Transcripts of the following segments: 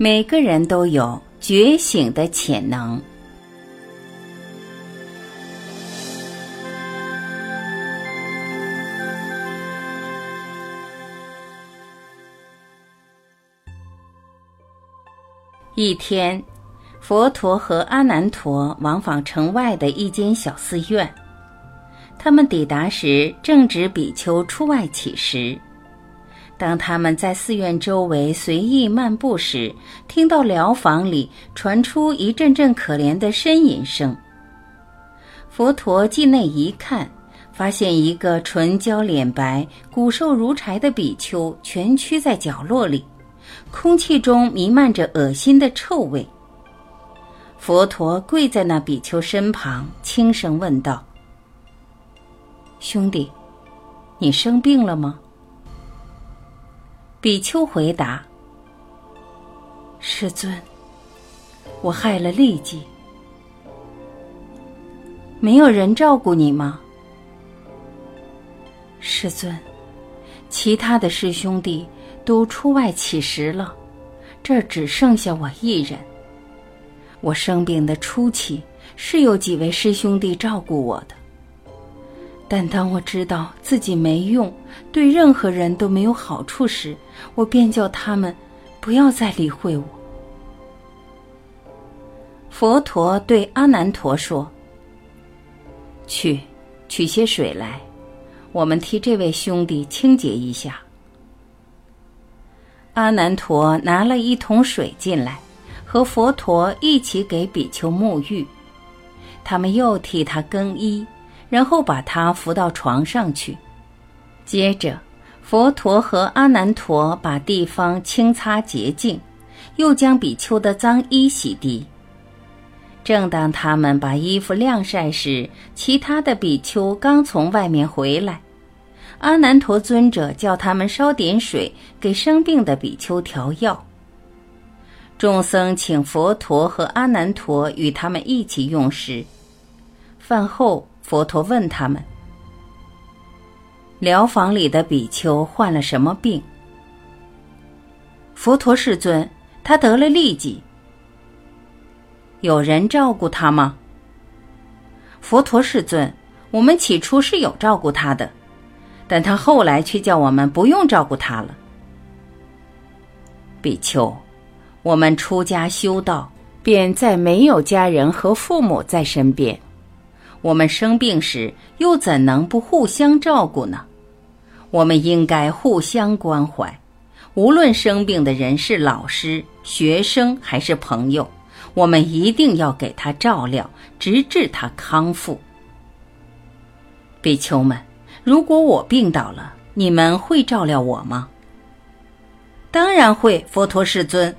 每个人都有觉醒的潜能。一天，佛陀和阿难陀往返城外的一间小寺院。他们抵达时，正值比丘出外乞食。当他们在寺院周围随意漫步时，听到寮房里传出一阵阵可怜的呻吟声。佛陀进内一看，发现一个唇焦脸白、骨瘦如柴的比丘蜷曲在角落里，空气中弥漫着恶心的臭味。佛陀跪在那比丘身旁，轻声问道：“兄弟，你生病了吗？”比丘回答：“师尊，我害了痢疾，没有人照顾你吗？”师尊，其他的师兄弟都出外乞食了，这儿只剩下我一人。我生病的初期是有几位师兄弟照顾我的。但当我知道自己没用，对任何人都没有好处时，我便叫他们不要再理会我。佛陀对阿难陀说：“去，取些水来，我们替这位兄弟清洁一下。”阿难陀拿了一桶水进来，和佛陀一起给比丘沐浴，他们又替他更衣。然后把他扶到床上去，接着，佛陀和阿难陀把地方清擦洁净，又将比丘的脏衣洗涤。正当他们把衣服晾晒时，其他的比丘刚从外面回来，阿难陀尊者叫他们烧点水给生病的比丘调药。众僧请佛陀和阿难陀与他们一起用食，饭后。佛陀问他们：“疗房里的比丘患了什么病？”佛陀世尊，他得了痢疾。有人照顾他吗？佛陀世尊，我们起初是有照顾他的，但他后来却叫我们不用照顾他了。比丘，我们出家修道，便再没有家人和父母在身边。我们生病时，又怎能不互相照顾呢？我们应该互相关怀。无论生病的人是老师、学生还是朋友，我们一定要给他照料，直至他康复。比丘们，如果我病倒了，你们会照料我吗？当然会，佛陀世尊。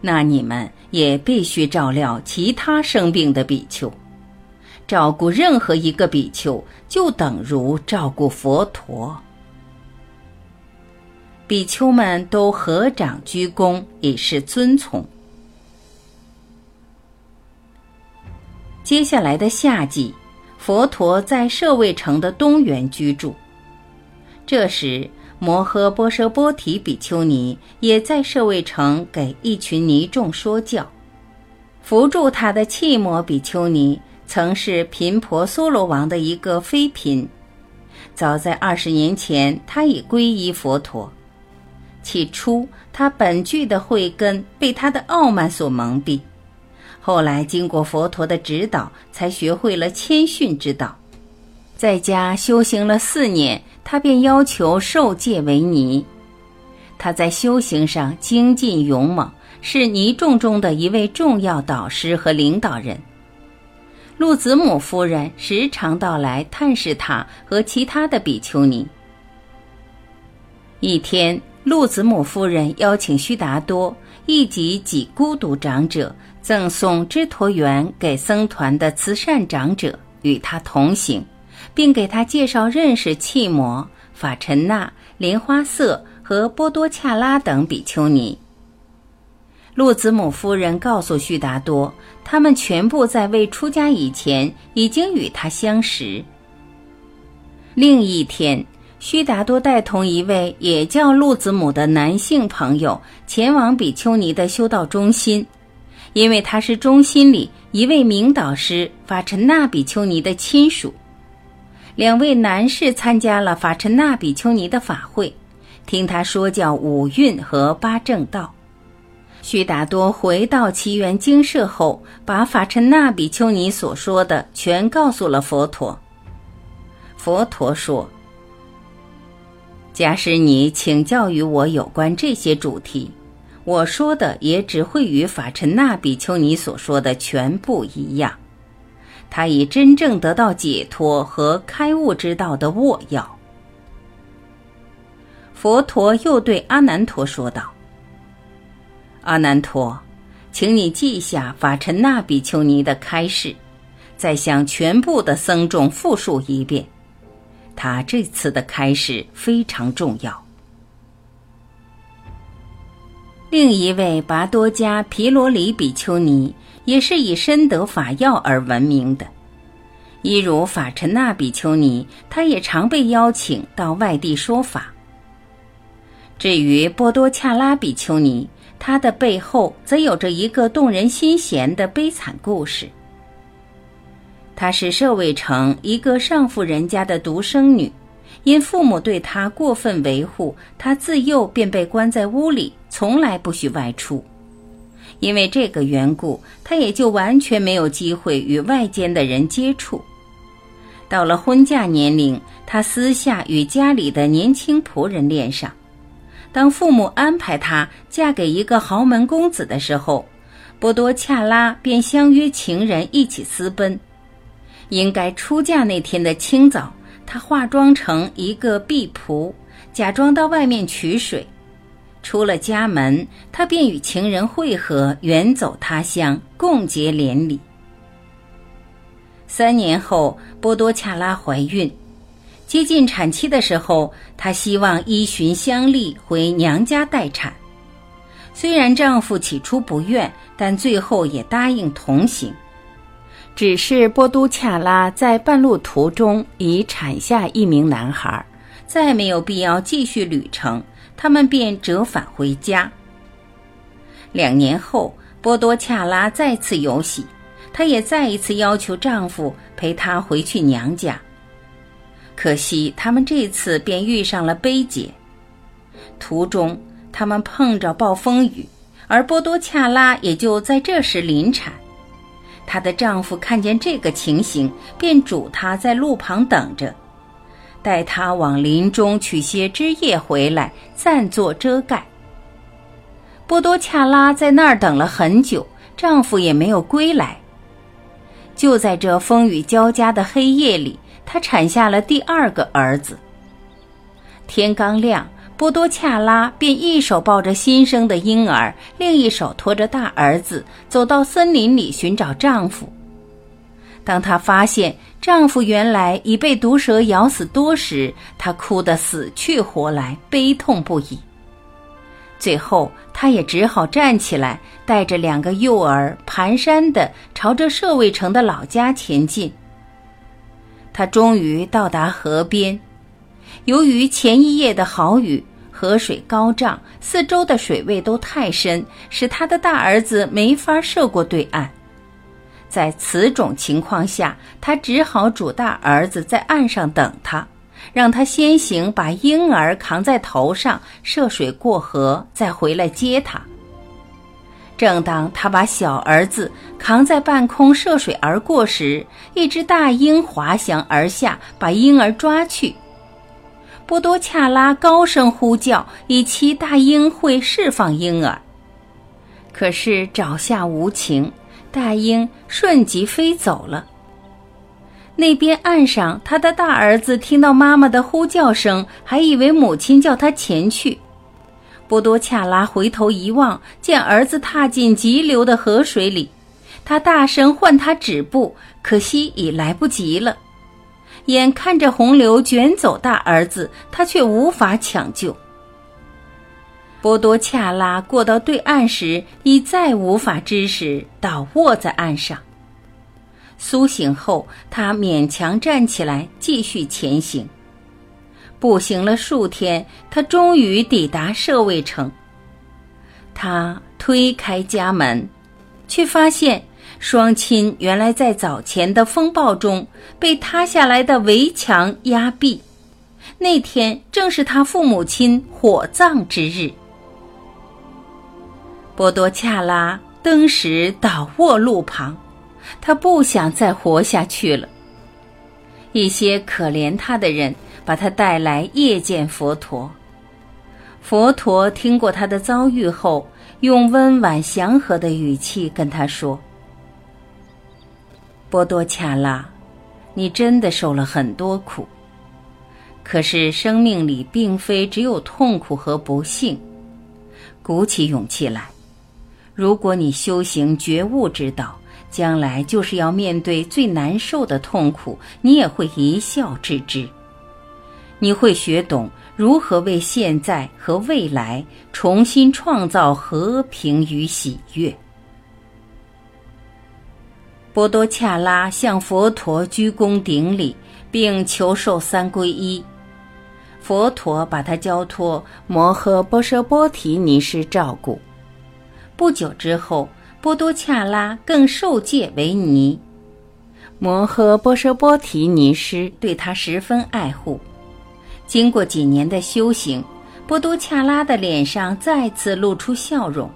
那你们也必须照料其他生病的比丘。照顾任何一个比丘，就等如照顾佛陀。比丘们都合掌鞠躬，以示尊从。接下来的夏季，佛陀在舍卫城的东园居住。这时，摩诃波舍波提比丘尼也在舍卫城给一群尼众说教。扶助他的契摩比丘尼。曾是频婆娑罗王的一个妃嫔，早在二十年前，他已皈依佛陀。起初，他本具的慧根被他的傲慢所蒙蔽，后来经过佛陀的指导，才学会了谦逊之道。在家修行了四年，他便要求受戒为尼。他在修行上精进勇猛，是尼众中的一位重要导师和领导人。陆子母夫人时常到来探视他和其他的比丘尼。一天，陆子母夫人邀请须达多一及几孤独长者赠送支陀园给僧团的慈善长者与他同行，并给他介绍认识契摩、法陈那、莲花色和波多恰拉等比丘尼。陆子母夫人告诉须达多，他们全部在未出家以前已经与他相识。另一天，须达多带同一位也叫陆子母的男性朋友前往比丘尼的修道中心，因为他是中心里一位名导师法陈那比丘尼的亲属。两位男士参加了法陈那比丘尼的法会，听他说教五蕴和八正道。须达多回到奇缘精舍后，把法陈那比丘尼所说的全告诉了佛陀。佛陀说。假使你请教于我有关这些主题，我说的也只会与法陈那比丘尼所说的全部一样。他已真正得到解脱和开悟之道的握药。佛陀又对阿难陀说道：“阿难陀，请你记下法陈那比丘尼的开示，再向全部的僧众复述一遍。”他这次的开始非常重要。另一位拔多加皮罗里比丘尼也是以深得法要而闻名的，一如法陈那比丘尼，他也常被邀请到外地说法。至于波多恰拉比丘尼，他的背后则有着一个动人心弦的悲惨故事。她是舍卫城一个上富人家的独生女，因父母对她过分维护，她自幼便被关在屋里，从来不许外出。因为这个缘故，她也就完全没有机会与外间的人接触。到了婚嫁年龄，她私下与家里的年轻仆人恋上。当父母安排她嫁给一个豪门公子的时候，波多恰拉便相约情人一起私奔。应该出嫁那天的清早，她化妆成一个婢仆，假装到外面取水。出了家门，她便与情人会合，远走他乡，共结连理。三年后，波多恰拉怀孕，接近产期的时候，她希望依循乡例回娘家待产。虽然丈夫起初不愿，但最后也答应同行。只是波都恰拉在半路途中已产下一名男孩，再没有必要继续旅程，他们便折返回家。两年后，波多恰拉再次有喜，她也再一次要求丈夫陪她回去娘家。可惜，他们这次便遇上了悲劫。途中，他们碰着暴风雨，而波多恰拉也就在这时临产。她的丈夫看见这个情形，便嘱她在路旁等着，待她往林中取些枝叶回来，暂作遮盖。波多恰拉在那儿等了很久，丈夫也没有归来。就在这风雨交加的黑夜里，她产下了第二个儿子。天刚亮。波多恰拉便一手抱着新生的婴儿，另一手拖着大儿子，走到森林里寻找丈夫。当她发现丈夫原来已被毒蛇咬死多时，她哭得死去活来，悲痛不已。最后，她也只好站起来，带着两个幼儿，蹒跚地朝着舍卫城的老家前进。他终于到达河边。由于前一夜的好雨，河水高涨，四周的水位都太深，使他的大儿子没法涉过对岸。在此种情况下，他只好嘱大儿子在岸上等他，让他先行把婴儿扛在头上涉水过河，再回来接他。正当他把小儿子扛在半空涉水而过时，一只大鹰滑翔而下，把婴儿抓去。波多恰拉高声呼叫，以期大鹰会释放婴儿。可是爪下无情，大鹰瞬即飞走了。那边岸上，他的大儿子听到妈妈的呼叫声，还以为母亲叫他前去。波多恰拉回头一望，见儿子踏进急流的河水里，他大声唤他止步，可惜已来不及了。眼看着洪流卷走大儿子，他却无法抢救。波多恰拉过到对岸时，已再无法支持，倒卧在岸上。苏醒后，他勉强站起来，继续前行。步行了数天，他终于抵达舍卫城。他推开家门，却发现双亲原来在早前的风暴中被塌下来的围墙压毙。那天正是他父母亲火葬之日。波多恰拉登时倒卧路旁，他不想再活下去了。一些可怜他的人把他带来谒见佛陀。佛陀听过他的遭遇后，用温婉祥和的语气跟他说：“波多恰拉，你真的受了很多苦。可是生命里并非只有痛苦和不幸。鼓起勇气来，如果你修行觉悟之道。”将来就是要面对最难受的痛苦，你也会一笑置之。你会学懂如何为现在和未来重新创造和平与喜悦。波多恰拉向佛陀鞠躬顶礼，并求受三皈依。佛陀把他交托摩诃波舍波提尼师照顾。不久之后。波多恰拉更受戒为尼，摩诃波舍波提尼师对他十分爱护。经过几年的修行，波多恰拉的脸上再次露出笑容。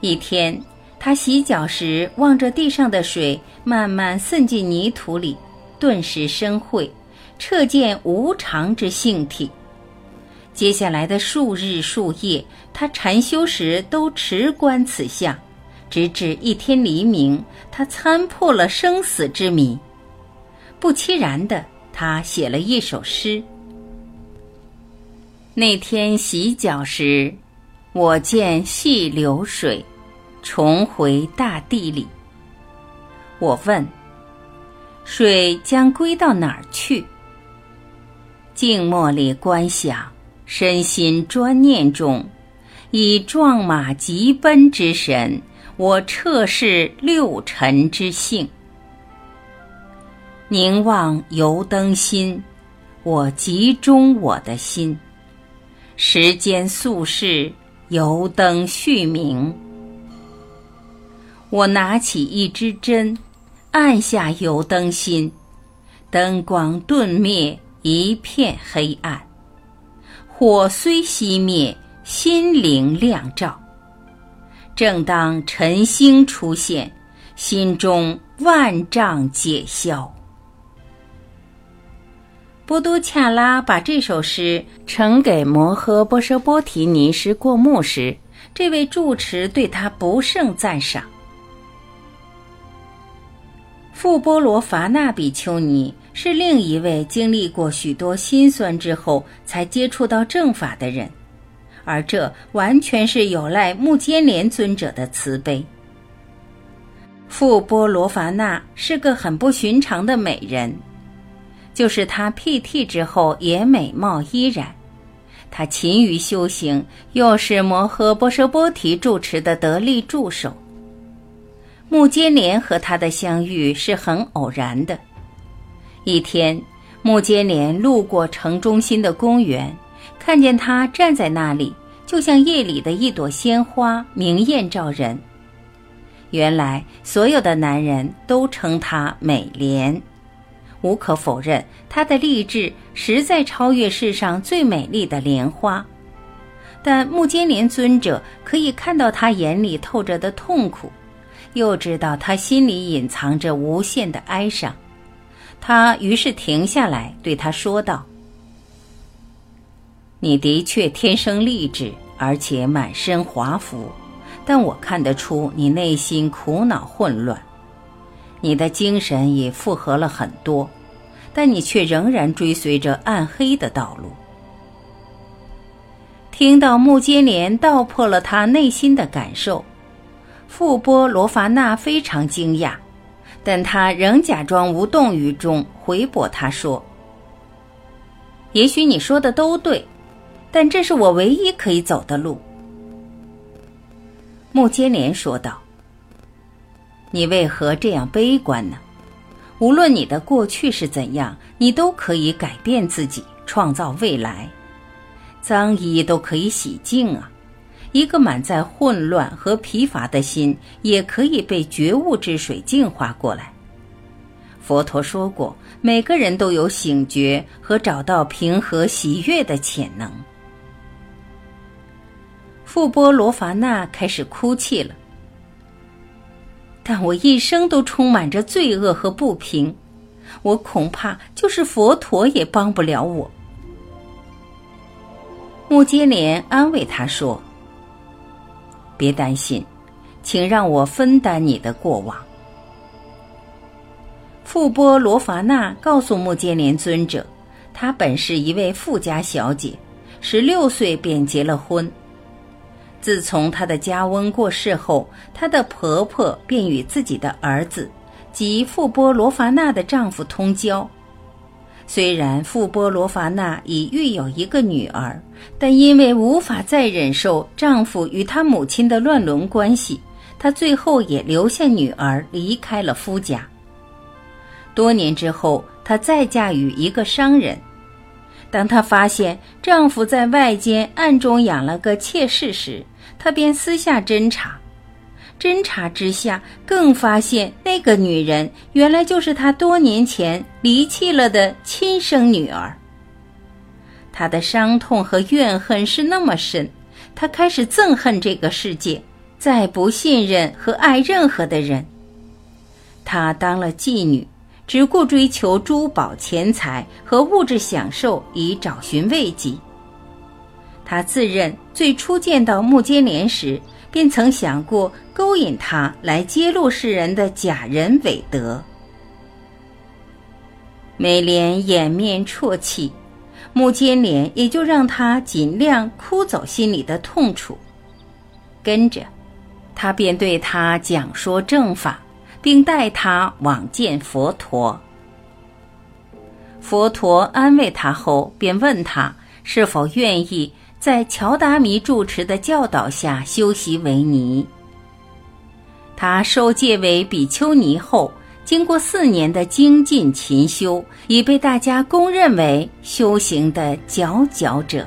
一天，他洗脚时望着地上的水慢慢渗进泥土里，顿时深会，彻见无常之性体。接下来的数日数夜，他禅修时都持观此相。直至一天黎明，他参破了生死之谜。不期然的，他写了一首诗。那天洗脚时，我见细流水，重回大地里。我问：水将归到哪儿去？静默里观想，身心专念中，以壮马疾奔之神。我彻视六尘之性，凝望油灯心，我集中我的心。时间速逝，油灯续明。我拿起一支针，按下油灯心，灯光顿灭，一片黑暗。火虽熄灭，心灵亮照。正当晨星出现，心中万丈解消。波多恰拉把这首诗呈给摩诃波舍波提尼师过目时，这位住持对他不胜赞赏。富波罗伐那比丘尼是另一位经历过许多辛酸之后才接触到正法的人。而这完全是有赖目犍连尊者的慈悲。富波罗伐那是个很不寻常的美人，就是他辟剃之后也美貌依然。他勤于修行，又是摩诃波舍波提住持的得力助手。目犍连和他的相遇是很偶然的。一天，目犍连路过城中心的公园。看见他站在那里，就像夜里的一朵鲜花，明艳照人。原来所有的男人都称她美莲，无可否认，他的励志实在超越世上最美丽的莲花。但目犍连尊者可以看到他眼里透着的痛苦，又知道他心里隐藏着无限的哀伤。他于是停下来，对他说道。你的确天生丽质，而且满身华服，但我看得出你内心苦恼混乱。你的精神也复合了很多，但你却仍然追随着暗黑的道路。听到木接连道破了他内心的感受，富波罗伐那非常惊讶，但他仍假装无动于衷，回驳他说：“也许你说的都对。”但这是我唯一可以走的路。”穆接连说道。“你为何这样悲观呢？无论你的过去是怎样，你都可以改变自己，创造未来。脏衣都可以洗净啊！一个满载混乱和疲乏的心，也可以被觉悟之水净化过来。佛陀说过，每个人都有醒觉和找到平和喜悦的潜能。富波罗伐那开始哭泣了，但我一生都充满着罪恶和不平，我恐怕就是佛陀也帮不了我。穆接连安慰他说：“别担心，请让我分担你的过往。”富波罗伐那告诉穆接连尊者，她本是一位富家小姐，十六岁便结了婚。自从她的家翁过世后，她的婆婆便与自己的儿子及富波罗伐那的丈夫通交。虽然富波罗伐那已育有一个女儿，但因为无法再忍受丈夫与她母亲的乱伦关系，她最后也留下女儿离开了夫家。多年之后，她再嫁与一个商人。当她发现丈夫在外间暗中养了个妾室时，她便私下侦查。侦查之下，更发现那个女人原来就是他多年前离弃了的亲生女儿。她的伤痛和怨恨是那么深，她开始憎恨这个世界，再不信任和爱任何的人。她当了妓女，只顾追求珠宝、钱财和物质享受，以找寻慰藉。他自认最初见到穆坚连时。便曾想过勾引他来揭露世人的假人伪德。美莲掩面啜泣，穆坚莲也就让他尽量哭走心里的痛楚。跟着，他便对他讲说正法，并带他往见佛陀。佛陀安慰他后，便问他是否愿意。在乔达弥住持的教导下修习为尼。他受戒为比丘尼后，经过四年的精进勤修，已被大家公认为修行的佼佼者。